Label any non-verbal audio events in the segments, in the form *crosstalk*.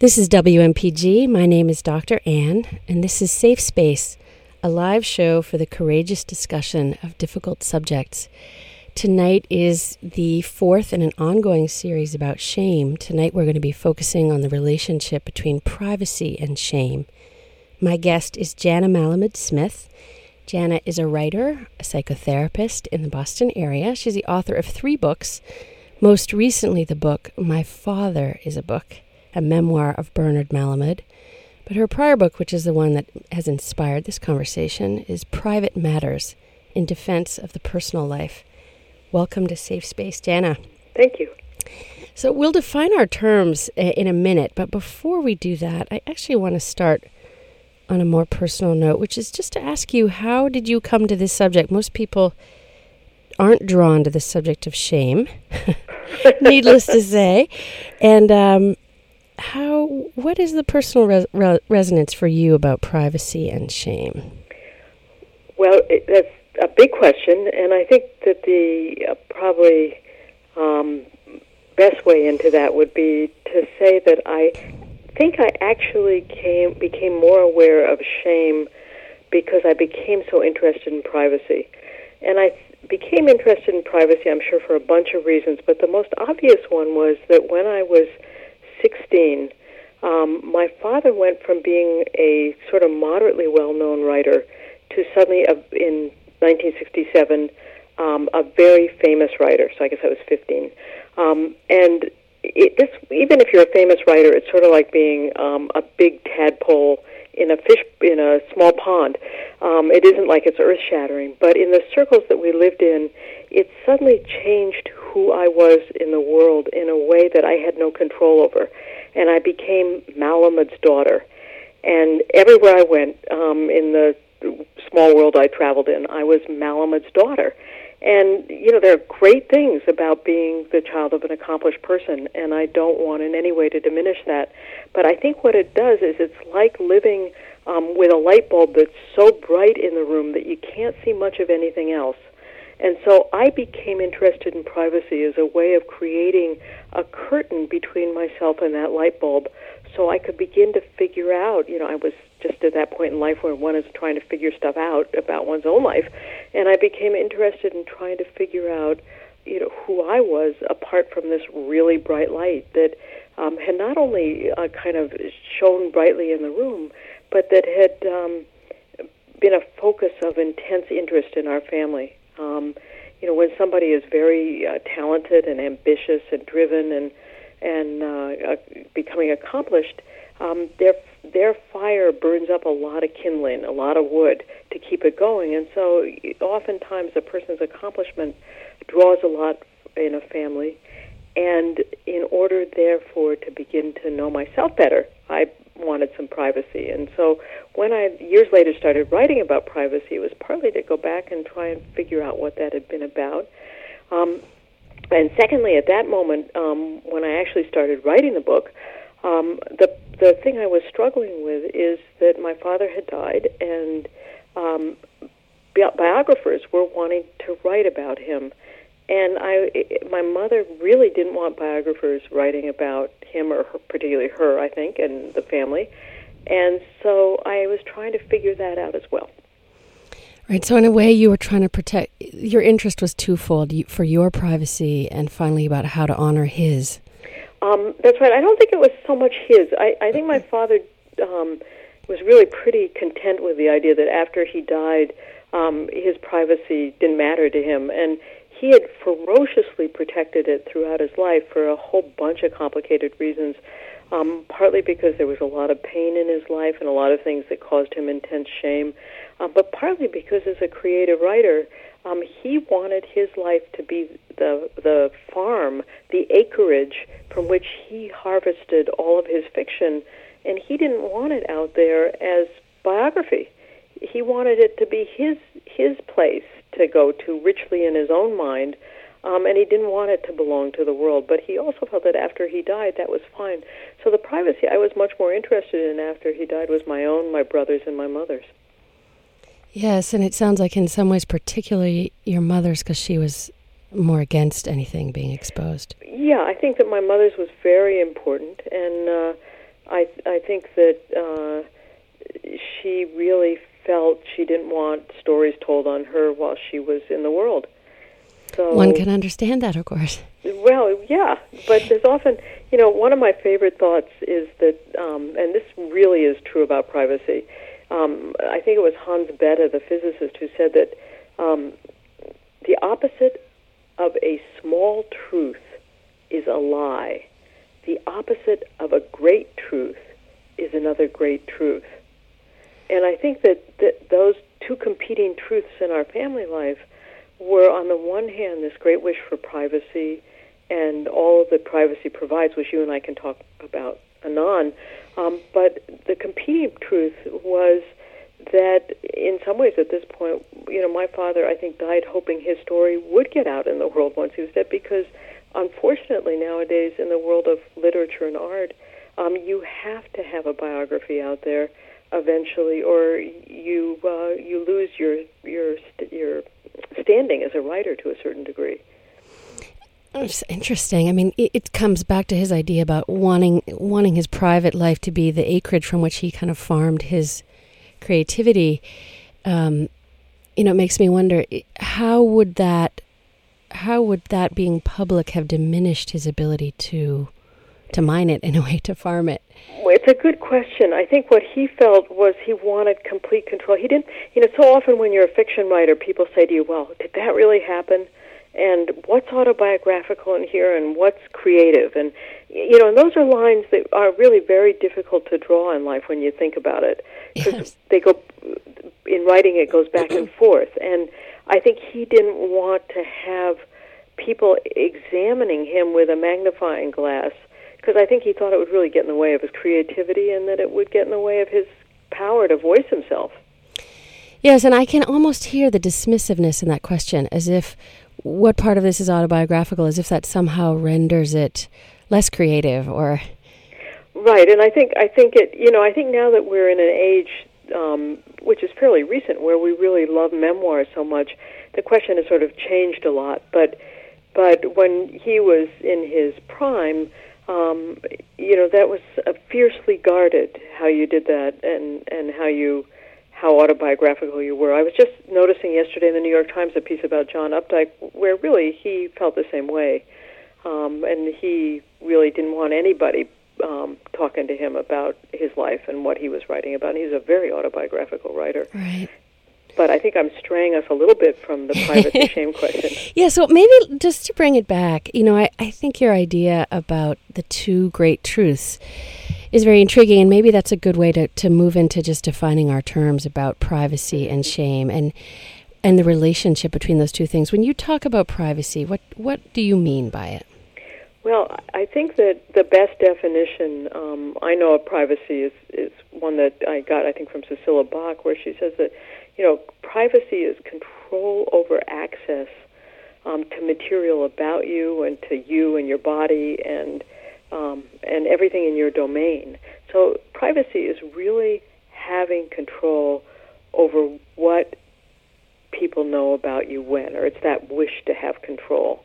This is WMPG. My name is Dr. Ann, and this is Safe Space, a live show for the courageous discussion of difficult subjects. Tonight is the fourth in an ongoing series about shame. Tonight we're going to be focusing on the relationship between privacy and shame. My guest is Janna Malamud Smith. Janna is a writer, a psychotherapist in the Boston area. She's the author of three books, most recently, the book My Father is a Book a memoir of Bernard Malamud. But her prior book, which is the one that has inspired this conversation, is Private Matters in Defense of the Personal Life. Welcome to Safe Space, Janna. Thank you. So, we'll define our terms in a minute, but before we do that, I actually want to start on a more personal note, which is just to ask you how did you come to this subject? Most people aren't drawn to the subject of shame, *laughs* needless to say. And um, how what is the personal re- resonance for you about privacy and shame? Well, it, that's a big question, and I think that the uh, probably um, best way into that would be to say that I think I actually came became more aware of shame because I became so interested in privacy, and I became interested in privacy. I'm sure for a bunch of reasons, but the most obvious one was that when I was 16, um, my father went from being a sort of moderately well known writer to suddenly, uh, in 1967, um, a very famous writer. So I guess I was 15. Um, and it, this, even if you're a famous writer, it's sort of like being um, a big tadpole in a fish in a small pond. Um, it isn't like it's earth shattering, but in the circles that we lived in, it suddenly changed who I was in the world in a way that I had no control over. And I became Malamud's daughter. And everywhere I went, um, in the small world I traveled in, I was Malamud's daughter. And, you know, there are great things about being the child of an accomplished person, and I don't want in any way to diminish that. But I think what it does is it's like living um, with a light bulb that's so bright in the room that you can't see much of anything else. And so I became interested in privacy as a way of creating a curtain between myself and that light bulb so I could begin to figure out, you know, I was just at that point in life where one is trying to figure stuff out about one's own life, and I became interested in trying to figure out, you know, who I was apart from this really bright light that um, had not only uh, kind of shone brightly in the room, but that had um, been a focus of intense interest in our family. Um, you know, when somebody is very uh, talented and ambitious and driven and and uh, uh, becoming accomplished, um, their their fire burns up a lot of kindling, a lot of wood to keep it going. And so, oftentimes, a person's accomplishment draws a lot in a family. And in order, therefore, to begin to know myself better, I wanted some privacy. And so when I years later started writing about privacy, it was partly to go back and try and figure out what that had been about. Um, and secondly, at that moment, um, when I actually started writing the book, um, the the thing I was struggling with is that my father had died, and um, bi- biographers were wanting to write about him. And I, my mother really didn't want biographers writing about him or her, particularly her, I think, and the family. And so I was trying to figure that out as well. Right. So, in a way, you were trying to protect, your interest was twofold for your privacy and finally about how to honor his. Um, that's right. I don't think it was so much his. I, I think my father um, was really pretty content with the idea that after he died, um, his privacy didn't matter to him. And he had ferociously protected it throughout his life for a whole bunch of complicated reasons. Um, partly because there was a lot of pain in his life and a lot of things that caused him intense shame, uh, but partly because as a creative writer, um, he wanted his life to be the the farm, the acreage from which he harvested all of his fiction, and he didn't want it out there as biography. He wanted it to be his his place to go to richly in his own mind, um, and he didn't want it to belong to the world. But he also felt that after he died, that was fine. So the privacy I was much more interested in after he died was my own, my brother's, and my mother's. Yes, and it sounds like in some ways, particularly your mother's, because she was more against anything being exposed. Yeah, I think that my mother's was very important, and uh, I I think that uh, she really felt she didn't want stories told on her while she was in the world. So one can understand that, of course. Well, yeah, but there's often, you know, one of my favorite thoughts is that, um, and this really is true about privacy. Um, I think it was Hans Bethe, the physicist, who said that um, the opposite of a small truth is a lie. The opposite of a great truth is another great truth. And I think that, that those two competing truths in our family life were, on the one hand, this great wish for privacy and all that privacy provides, which you and I can talk about anon. Um, but the competing truth was that, in some ways, at this point, you know, my father, I think, died hoping his story would get out in the world once he was dead, because unfortunately, nowadays, in the world of literature and art, um, you have to have a biography out there eventually, or you uh, you lose your your your standing as a writer to a certain degree. It's interesting. I mean, it, it, comes back to his idea about wanting wanting his private life to be the acreage from which he kind of farmed his creativity. Um, you know, it makes me wonder how would that how would that being public have diminished his ability to to mine it in a way to farm it? Well, it's a good question. I think what he felt was he wanted complete control. He didn't, you know, so often when you're a fiction writer, people say to you, "Well, did that really happen?" and what's autobiographical in here and what's creative and you know and those are lines that are really very difficult to draw in life when you think about it because yes. they go in writing it goes back and *clears throat* forth and i think he didn't want to have people examining him with a magnifying glass because i think he thought it would really get in the way of his creativity and that it would get in the way of his power to voice himself. Yes, and I can almost hear the dismissiveness in that question as if what part of this is autobiographical as if that somehow renders it less creative or right and i think i think it you know i think now that we're in an age um, which is fairly recent where we really love memoir so much the question has sort of changed a lot. But but when he was in his prime um, you know that was fiercely guarded how you did that and and how you how autobiographical you were. I was just noticing yesterday in the New York Times a piece about John Updike where really he felt the same way. Um, and he really didn't want anybody um, talking to him about his life and what he was writing about. And he's a very autobiographical writer. Right. But I think I'm straying us a little bit from the privacy *laughs* shame question. Yeah, so maybe just to bring it back, you know, I, I think your idea about the two great truths is very intriguing, and maybe that's a good way to, to move into just defining our terms about privacy and shame and and the relationship between those two things. When you talk about privacy, what what do you mean by it? Well, I think that the best definition um, I know of privacy is is one that I got I think from Sissela Bok, where she says that you know privacy is control over access um, to material about you and to you and your body and um, and everything in your domain. So privacy is really having control over what people know about you when, or it's that wish to have control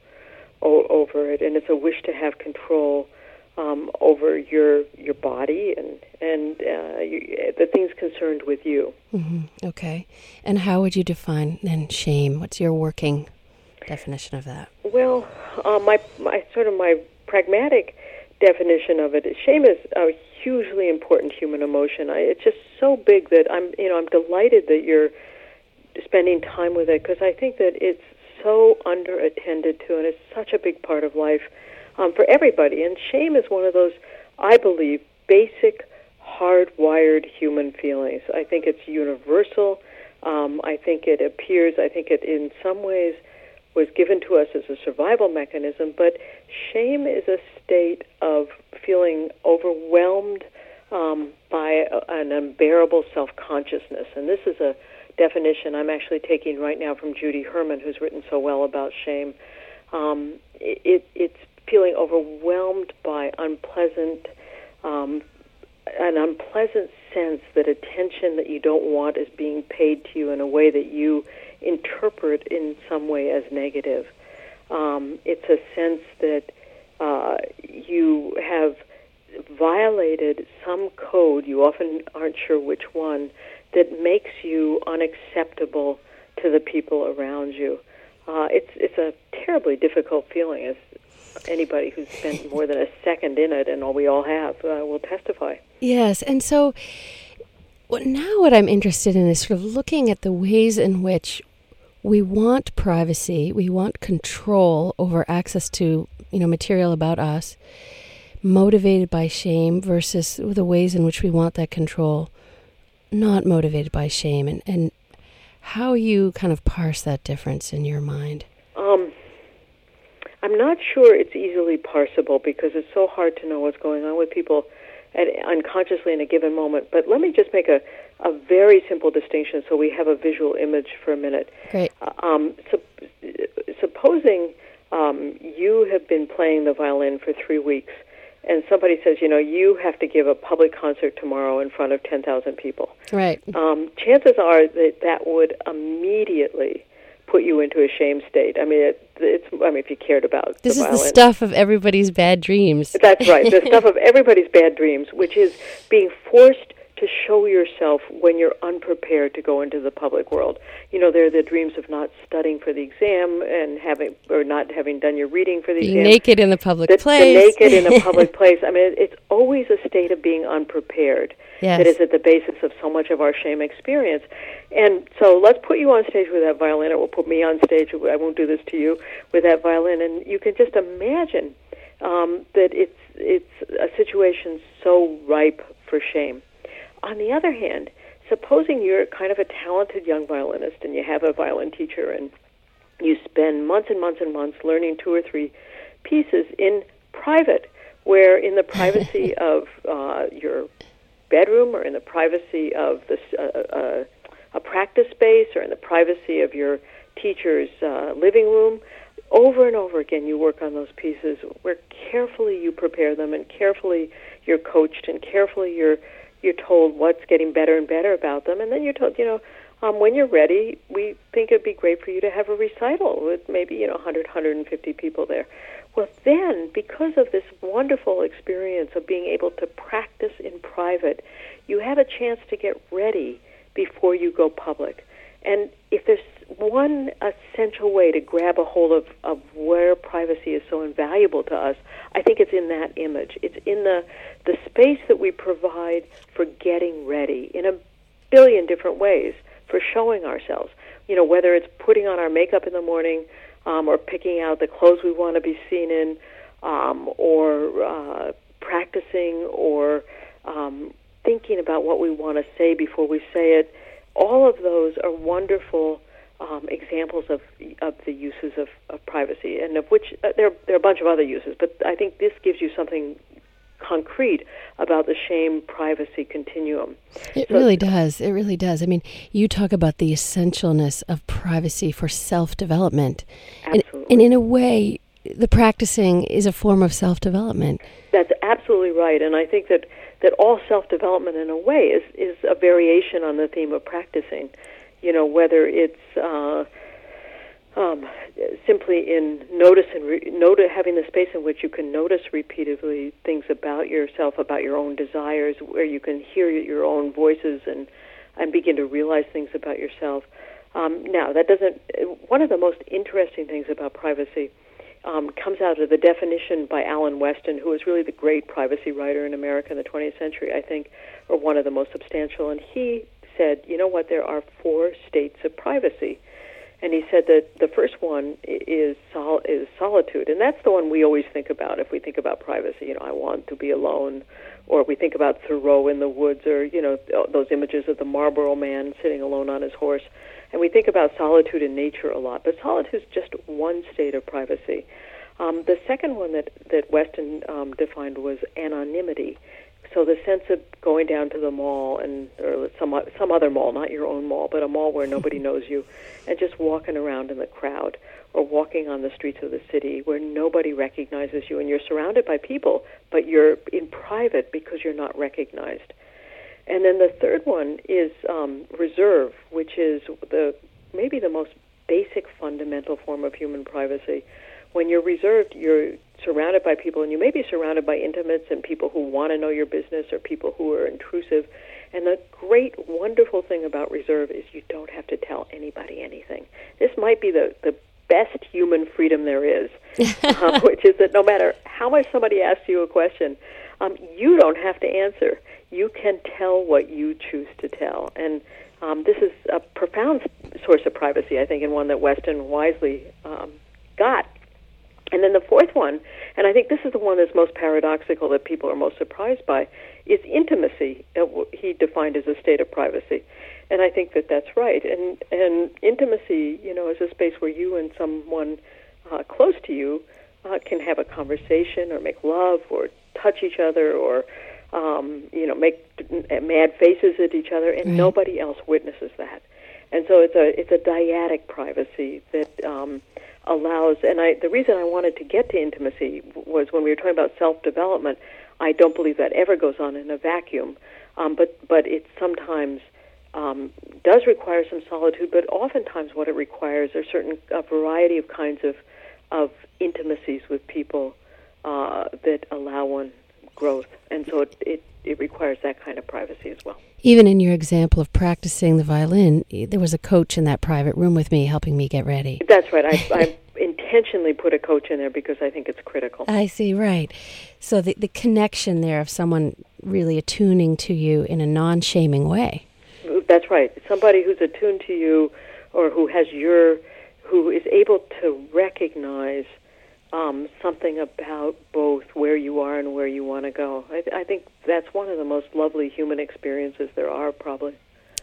o- over it, and it's a wish to have control um, over your your body and and uh, you, the things concerned with you. Mm-hmm. Okay, and how would you define then shame? What's your working definition of that? Well, uh, my my sort of my pragmatic definition of it. Shame is a hugely important human emotion. I, it's just so big that I'm, you know, I'm delighted that you're spending time with it because I think that it's so underattended to, and it's such a big part of life um, for everybody. And shame is one of those, I believe, basic, hardwired human feelings. I think it's universal. Um, I think it appears. I think it, in some ways was given to us as a survival mechanism, but shame is a state of feeling overwhelmed um, by a, an unbearable self consciousness. And this is a definition I'm actually taking right now from Judy Herman, who's written so well about shame. Um, it, it's feeling overwhelmed by unpleasant, um, an unpleasant sense that attention that you don't want is being paid to you in a way that you interpret in some way as negative. Um, it's a sense that uh, you have violated some code, you often aren't sure which one, that makes you unacceptable to the people around you. Uh, it's it's a terribly difficult feeling, as anybody who's spent more than a second in it, and all we all have, uh, will testify. Yes, and so now what I'm interested in is sort of looking at the ways in which we want privacy, we want control over access to you know material about us, motivated by shame versus the ways in which we want that control not motivated by shame and, and how you kind of parse that difference in your mind i'm not sure it's easily parsable because it's so hard to know what's going on with people at, unconsciously in a given moment but let me just make a, a very simple distinction so we have a visual image for a minute Great. Uh, um, so, supposing um, you have been playing the violin for three weeks and somebody says, you know, you have to give a public concert tomorrow in front of 10,000 people. Right. Um, chances are that that would immediately put you into a shame state. I mean, it, it's. I mean, if you cared about this the is violin. the stuff of everybody's bad dreams. That's right. The *laughs* stuff of everybody's bad dreams, which is being forced to show yourself when you're unprepared to go into the public world. You know, there are the dreams of not studying for the exam and having or not having done your reading for the being exam. naked in the public the, place. The naked in a *laughs* public place. I mean, it's always a state of being unprepared yes. that is at the basis of so much of our shame experience. And so let's put you on stage with that violin. It will put me on stage. I won't do this to you with that violin. And you can just imagine um, that it's it's a situation so ripe for shame. On the other hand, supposing you're kind of a talented young violinist and you have a violin teacher and you spend months and months and months learning two or three pieces in private, where in the privacy *laughs* of uh, your bedroom or in the privacy of the, uh, uh, a practice space or in the privacy of your teacher's uh, living room, over and over again you work on those pieces where carefully you prepare them and carefully you're coached and carefully you're you're told what's getting better and better about them, and then you're told, you know, um, when you're ready, we think it'd be great for you to have a recital with maybe you know 100, 150 people there. Well, then, because of this wonderful experience of being able to practice in private, you have a chance to get ready before you go public. And if there's one essential way to grab a hold of, of where privacy is so invaluable to us, I think it's in that image. It's in the, the space that we provide for getting ready in a billion different ways for showing ourselves. You know, whether it's putting on our makeup in the morning um, or picking out the clothes we want to be seen in um, or uh, practicing or um, thinking about what we want to say before we say it. All of those are wonderful um, examples of of the uses of, of privacy, and of which uh, there there are a bunch of other uses. But I think this gives you something concrete about the shame privacy continuum. It so, really does. It really does. I mean, you talk about the essentialness of privacy for self development, and, and in a way, the practicing is a form of self development. That's absolutely right, and I think that that all self development, in a way, is is a variation on the theme of practicing you know, whether it's uh, um, simply in notice and re- notice, having the space in which you can notice repeatedly things about yourself, about your own desires, where you can hear your own voices and and begin to realize things about yourself. Um, now, that doesn't. One of the most interesting things about privacy um, comes out of the definition by Alan Westin, who was really the great privacy writer in America in the 20th century, I think, or one of the most substantial. And he said, you know what, there are four states of privacy. And he said that the first one is sol- is solitude, and that's the one we always think about if we think about privacy. You know, I want to be alone, or we think about Thoreau in the woods, or you know, those images of the Marlboro Man sitting alone on his horse, and we think about solitude in nature a lot. But solitude is just one state of privacy. Um, the second one that that Westin um, defined was anonymity, so the sense of going down to the mall and or some some other mall, not your own mall, but a mall where nobody *laughs* knows you, and just walking around in the crowd or walking on the streets of the city where nobody recognizes you and you're surrounded by people, but you're in private because you're not recognized. And then the third one is um, reserve, which is the maybe the most basic fundamental form of human privacy. When you're reserved, you're surrounded by people, and you may be surrounded by intimates and people who want to know your business or people who are intrusive. And the great, wonderful thing about reserve is you don't have to tell anybody anything. This might be the, the best human freedom there is, *laughs* uh, which is that no matter how much somebody asks you a question, um, you don't have to answer. You can tell what you choose to tell. And um, this is a profound source of privacy, I think, and one that Westin wisely um, got. And then the fourth one, and I think this is the one that's most paradoxical that people are most surprised by, is intimacy. He defined as a state of privacy, and I think that that's right. And and intimacy, you know, is a space where you and someone uh, close to you uh, can have a conversation or make love or touch each other or um, you know make mad faces at each other, and nobody else witnesses that. And so it's a it's a dyadic privacy that um, allows. And I the reason I wanted to get to intimacy was when we were talking about self development. I don't believe that ever goes on in a vacuum, um, but but it sometimes um, does require some solitude. But oftentimes, what it requires are certain a variety of kinds of of intimacies with people uh, that allow one growth, and so it, it it requires that kind of privacy as well. Even in your example of practicing the violin, there was a coach in that private room with me helping me get ready. That's right. I, *laughs* I intentionally put a coach in there because I think it's critical. I see, right. So the, the connection there of someone really attuning to you in a non shaming way. That's right. Somebody who's attuned to you or who has your, who is able to recognize um, something about both where you are and where you want to go. I, I think that's one of the most lovely human experiences there are, probably.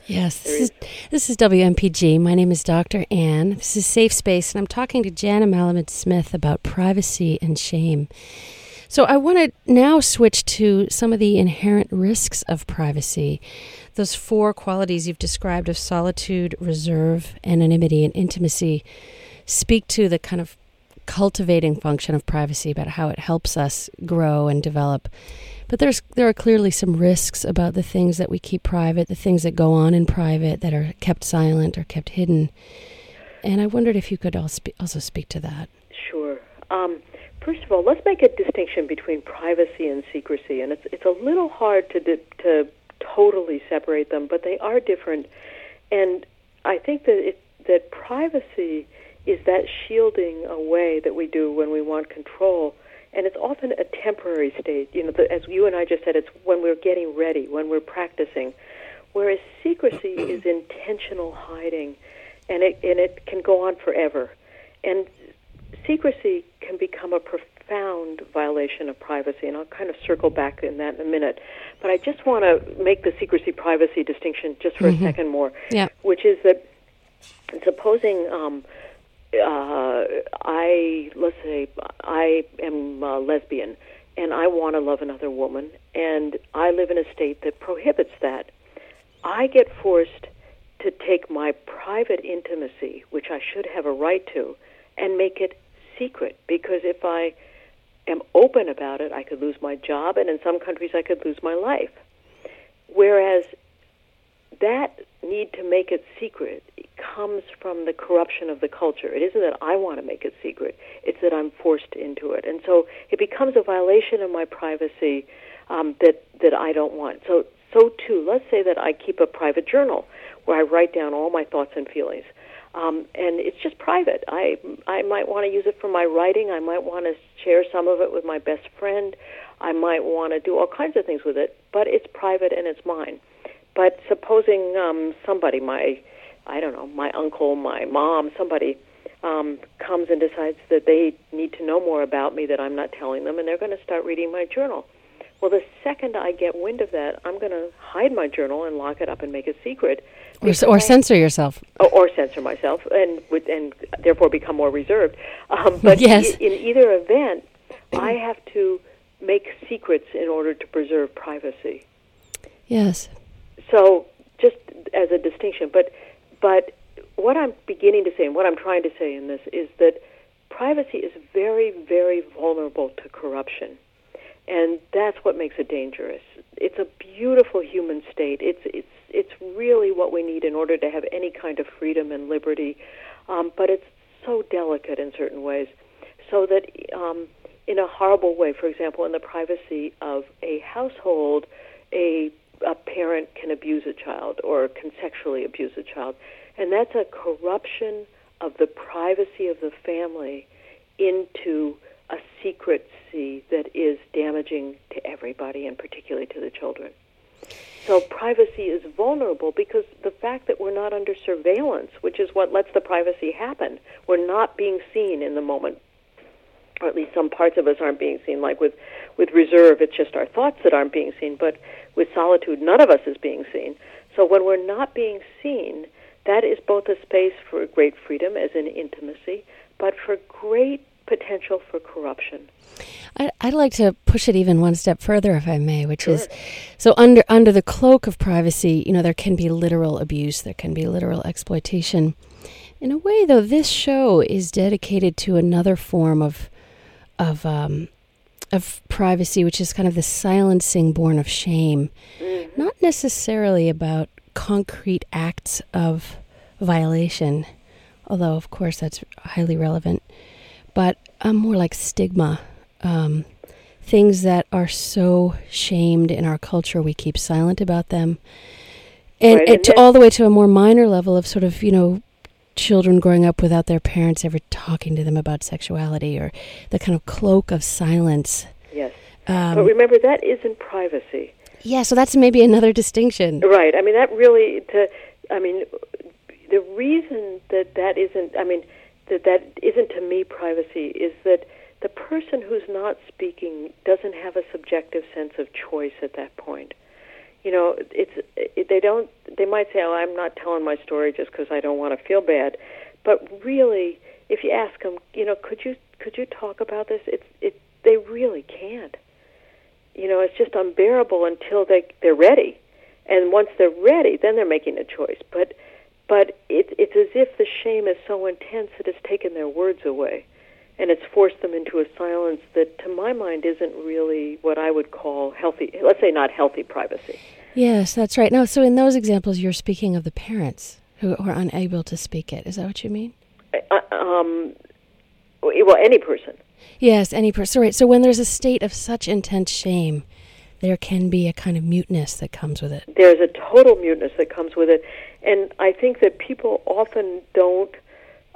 Yes, this is, this is WMPG. My name is Dr. Ann. This is Safe Space, and I'm talking to Janna Malamud Smith about privacy and shame. So I want to now switch to some of the inherent risks of privacy. Those four qualities you've described of solitude, reserve, anonymity, and intimacy speak to the kind of cultivating function of privacy, about how it helps us grow and develop. But there's there are clearly some risks about the things that we keep private, the things that go on in private that are kept silent or kept hidden. And I wondered if you could also speak to that. Sure. Um, first of all, let's make a distinction between privacy and secrecy, and it's it's a little hard to to totally separate them, but they are different. And I think that it, that privacy is that shielding away that we do when we want control. And it's often a temporary state. You know, the, as you and I just said, it's when we're getting ready, when we're practicing. Whereas secrecy *clears throat* is intentional hiding, and it and it can go on forever. And secrecy can become a profound violation of privacy, and I'll kind of circle back in that in a minute. But I just want to make the secrecy privacy distinction just for mm-hmm. a second more, yeah. which is that supposing um, uh, I let's say I am a lesbian and I want to love another woman, and I live in a state that prohibits that. I get forced to take my private intimacy, which I should have a right to, and make it secret because if I am open about it, I could lose my job, and in some countries, I could lose my life. Whereas that need to make it secret comes from the corruption of the culture. It isn't that I want to make it secret, it's that I'm forced into it. And so it becomes a violation of my privacy um, that, that I don't want. So, so too, let's say that I keep a private journal where I write down all my thoughts and feelings. Um, and it's just private. I I might want to use it for my writing. I might want to share some of it with my best friend. I might want to do all kinds of things with it, but it's private and it's mine. But supposing um, somebody, my I don't know, my uncle, my mom, somebody um, comes and decides that they need to know more about me that I'm not telling them, and they're going to start reading my journal. Well, the second I get wind of that, I'm going to hide my journal and lock it up and make it secret, or, or censor yourself, or, or, censor myself, and with, and therefore become more reserved. Um, but *laughs* yes. in either event, I have to make secrets in order to preserve privacy. Yes. So, just as a distinction, but but what I'm beginning to say, and what I'm trying to say in this, is that privacy is very, very vulnerable to corruption. And that's what makes it dangerous. It's a beautiful human state. It's, it's, it's really what we need in order to have any kind of freedom and liberty. Um, but it's so delicate in certain ways. So that um, in a horrible way. For example, in the privacy of a household, a a parent can abuse a child or can sexually abuse a child, and that's a corruption of the privacy of the family into a secrecy that is damaging to everybody and particularly to the children. So privacy is vulnerable because the fact that we're not under surveillance, which is what lets the privacy happen, we're not being seen in the moment, or at least some parts of us aren't being seen. Like with with reserve, it's just our thoughts that aren't being seen. But with solitude, none of us is being seen. So when we're not being seen, that is both a space for great freedom, as in intimacy, but for great potential for corruption. I'd like to push it even one step further, if I may, which sure. is so under under the cloak of privacy, you know, there can be literal abuse, there can be literal exploitation. In a way, though, this show is dedicated to another form of of um, of privacy, which is kind of the silencing born of shame, mm-hmm. not necessarily about concrete acts of violation, although of course that's highly relevant, but um, more like stigma um, things that are so shamed in our culture, we keep silent about them. And, right, and to all the way to a more minor level of sort of, you know, children growing up without their parents ever talking to them about sexuality or the kind of cloak of silence. Yes. Um, but remember, that isn't privacy. Yeah, so that's maybe another distinction. Right. I mean, that really, to, I mean, the reason that that isn't, I mean, that that isn't to me privacy is that the person who's not speaking doesn't have a subjective sense of choice at that point. You know, it's it, they don't. They might say, "Oh, I'm not telling my story just because I don't want to feel bad," but really, if you ask them, you know, could you could you talk about this? It's it. They really can't. You know, it's just unbearable until they they're ready, and once they're ready, then they're making a choice. But but it, it's as if the shame is so intense that it's taken their words away and it's forced them into a silence that, to my mind, isn't really what I would call healthy. Let's say not healthy privacy. Yes, that's right. No, so in those examples, you're speaking of the parents who are unable to speak it. Is that what you mean? Uh, um, well, any person. Yes, any person. Right. So when there's a state of such intense shame, there can be a kind of muteness that comes with it. There's a total muteness that comes with it, and I think that people often don't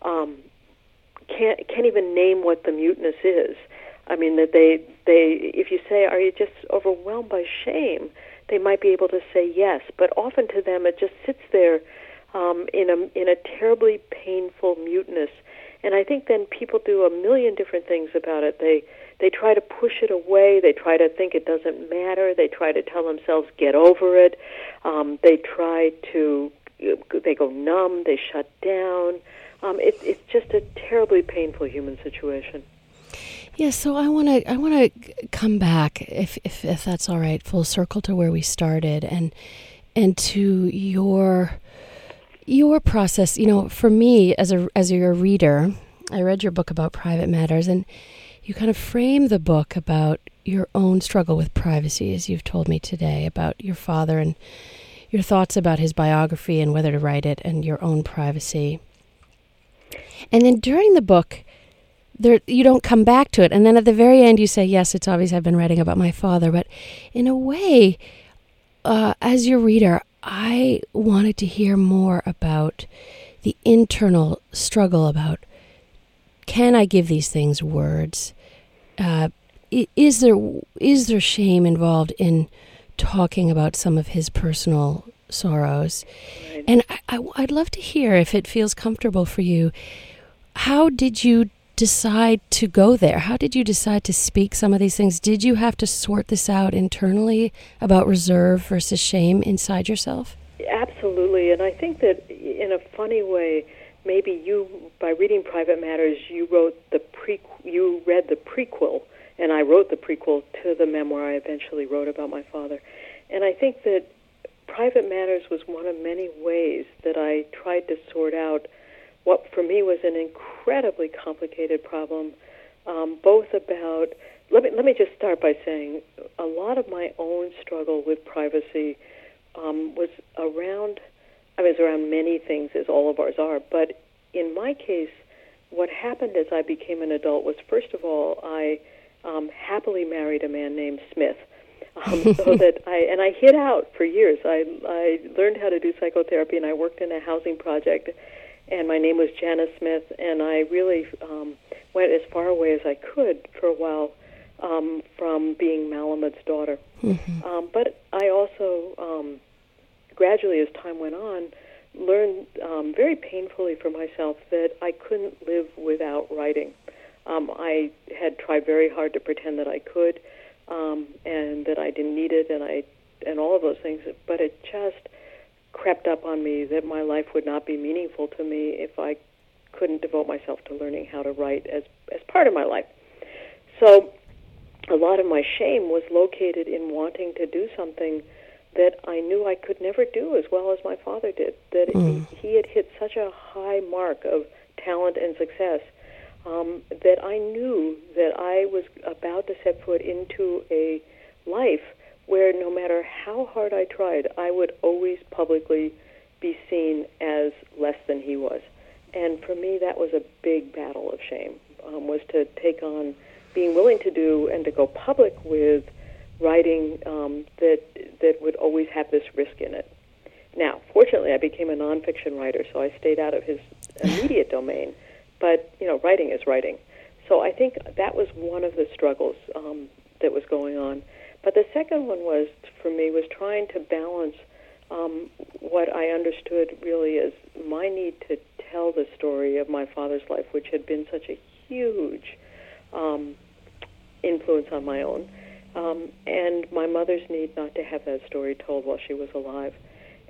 um, can't can't even name what the muteness is. I mean that they they if you say are you just overwhelmed by shame, they might be able to say yes, but often to them it just sits there um, in a in a terribly painful muteness. And I think then people do a million different things about it. They they try to push it away. They try to think it doesn't matter. They try to tell themselves get over it. Um, they try to they go numb. They shut down. Um, it, it's just a terribly painful human situation. Yeah, so I want to I want to come back if, if if that's all right, full circle to where we started and and to your your process. You know, for me as a as your reader, I read your book about private matters and you kind of frame the book about your own struggle with privacy as you've told me today about your father and your thoughts about his biography and whether to write it and your own privacy. And then during the book, there you don't come back to it. And then at the very end, you say, "Yes, it's obvious I've been writing about my father." But in a way, uh, as your reader, I wanted to hear more about the internal struggle about can I give these things words? Uh, is there is there shame involved in talking about some of his personal sorrows? Right. And I, I, I'd love to hear if it feels comfortable for you how did you decide to go there? How did you decide to speak some of these things? Did you have to sort this out internally about reserve versus shame inside yourself? Absolutely. And I think that in a funny way, maybe you, by reading Private Matters, you wrote the pre, you read the prequel, and I wrote the prequel to the memoir I eventually wrote about my father. And I think that Private Matters was one of many ways that I tried to sort out what for me was an incredibly complicated problem, um, both about let me let me just start by saying a lot of my own struggle with privacy um, was around. I mean, was around many things, as all of ours are. But in my case, what happened as I became an adult was, first of all, I um, happily married a man named Smith. Um, *laughs* so that I and I hid out for years. I I learned how to do psychotherapy, and I worked in a housing project. And my name was Janice Smith, and I really um, went as far away as I could for a while um, from being Malamud's daughter. Mm-hmm. Um, but I also um, gradually, as time went on, learned um, very painfully for myself that I couldn't live without writing. Um, I had tried very hard to pretend that I could, um, and that I didn't need it, and I and all of those things. But it just crept up on me that my life would not be meaningful to me if I couldn't devote myself to learning how to write as as part of my life. So a lot of my shame was located in wanting to do something that I knew I could never do as well as my father did. That mm. he, he had hit such a high mark of talent and success um, that I knew that I was about to set foot into a life where no matter how hard I tried, I would always publicly be seen as less than he was. And for me, that was a big battle of shame, um, was to take on being willing to do and to go public with writing um, that that would always have this risk in it. Now, fortunately, I became a nonfiction writer, so I stayed out of his immediate domain. But you know, writing is writing. So I think that was one of the struggles um, that was going on. But the second one was for me was trying to balance um, what I understood really as my need to tell the story of my father's life, which had been such a huge um, influence on my own um, and my mother's need not to have that story told while she was alive.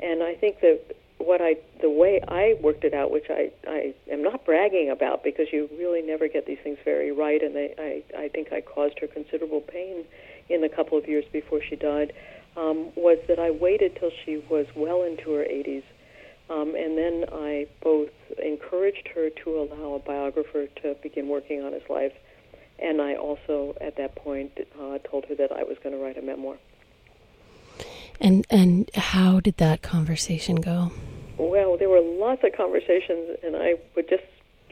And I think that what I, the way I worked it out, which I, I am not bragging about because you really never get these things very right, and they, I, I think I caused her considerable pain in the couple of years before she died, um, was that I waited till she was well into her 80s. Um, and then I both encouraged her to allow a biographer to begin working on his life and I also, at that point, uh, told her that I was going to write a memoir. And and how did that conversation go? Well, there were lots of conversations, and I would just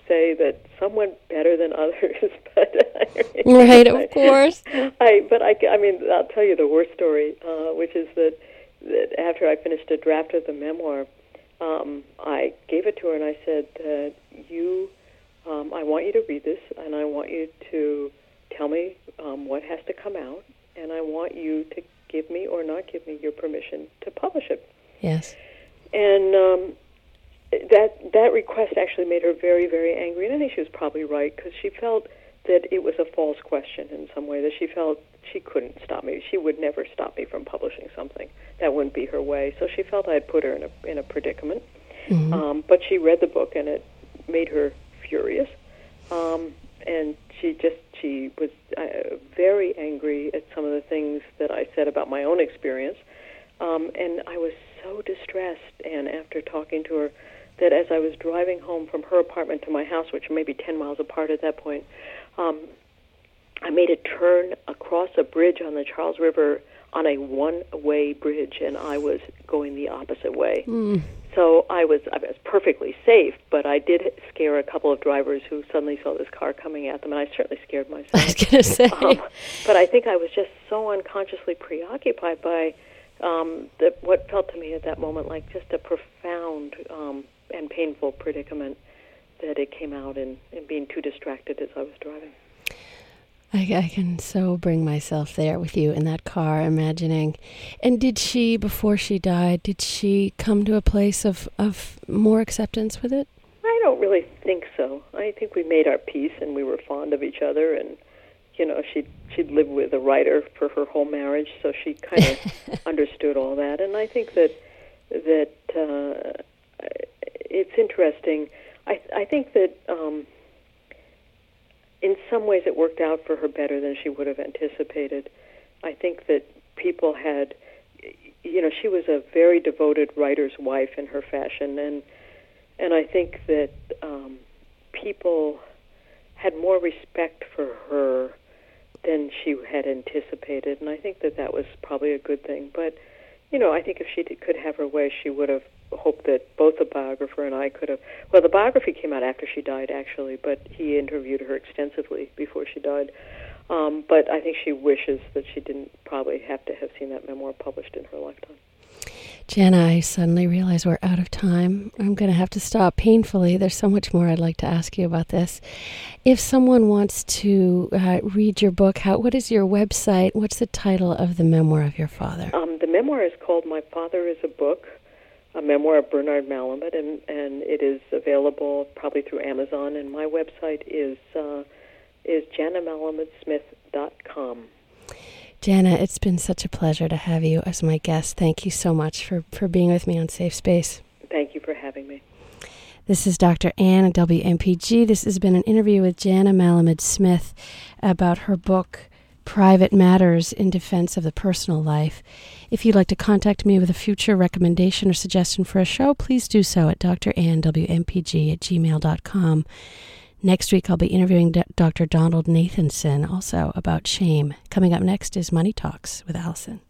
say that some went better than others. *laughs* but right, of course. I but I, I mean, I'll tell you the worst story, uh, which is that that after I finished a draft of the memoir, um, I gave it to her and I said, uh, "You." um, I want you to read this, and I want you to tell me um, what has to come out, and I want you to give me or not give me your permission to publish it. Yes. And um, that that request actually made her very, very angry, and I think she was probably right because she felt that it was a false question in some way. That she felt she couldn't stop me. She would never stop me from publishing something. That wouldn't be her way. So she felt I had put her in a in a predicament. Mm-hmm. Um, but she read the book, and it made her furious, um, and she just she was uh, very angry at some of the things that I said about my own experience, um, and I was so distressed. And after talking to her, that as I was driving home from her apartment to my house, which may be ten miles apart at that point, um, I made a turn across a bridge on the Charles River on a one-way bridge, and I was going the opposite way. Mm. So I was I was perfectly safe, but I did scare a couple of drivers who suddenly saw this car coming at them, and I certainly scared *laughs* myself. I was going to say, um, but I think I was just so unconsciously preoccupied by um, the, what felt to me at that moment like just a profound um, and painful predicament that it came out in, in being too distracted as I was driving. I, I, can so bring myself there with you in that car, imagining. And did she, before she died, did she come to a place of, of more acceptance with it? I don't really think so. I think we made our peace and we were fond of each other. And, you know, she'd, she'd lived with a writer for her whole marriage, so she kind of *laughs* understood all that. And I think that, that uh, it's interesting. I, I think that. Um, in some ways it worked out for her better than she would have anticipated. I think that people had, you know, she was a very devoted writer's wife in her fashion, and and I think that um, people had more respect for her than she had anticipated, and I think that that was probably a good thing. But you know, I think if she could have her way, she would have hoped that both the biographer and I could have. Well, the biography came out after she died, actually, but he interviewed her extensively before she died. Um, but I think she wishes that she didn't probably have to have seen that memoir published in her lifetime. Janna, I suddenly realize we're out of time. I'm going to have to stop painfully. There's so much more I'd like to ask you about this. If someone wants to uh, read your book, how, what is your website? What's the title of the memoir of your father? Um, the memoir is called My Father is a Book, a memoir of Bernard Malamud, and, and it is available probably through Amazon. And my website is, uh, is jannamalamudsmith.com. Janna, it's been such a pleasure to have you as my guest. Thank you so much for, for being with me on Safe Space. Thank you for having me. This is Dr. Ann at WMPG. This has been an interview with Janna Malamud Smith about her book, Private Matters in Defense of the Personal Life. If you'd like to contact me with a future recommendation or suggestion for a show, please do so at drannwmpg at gmail.com. Next week, I'll be interviewing Dr. Donald Nathanson also about shame. Coming up next is Money Talks with Allison.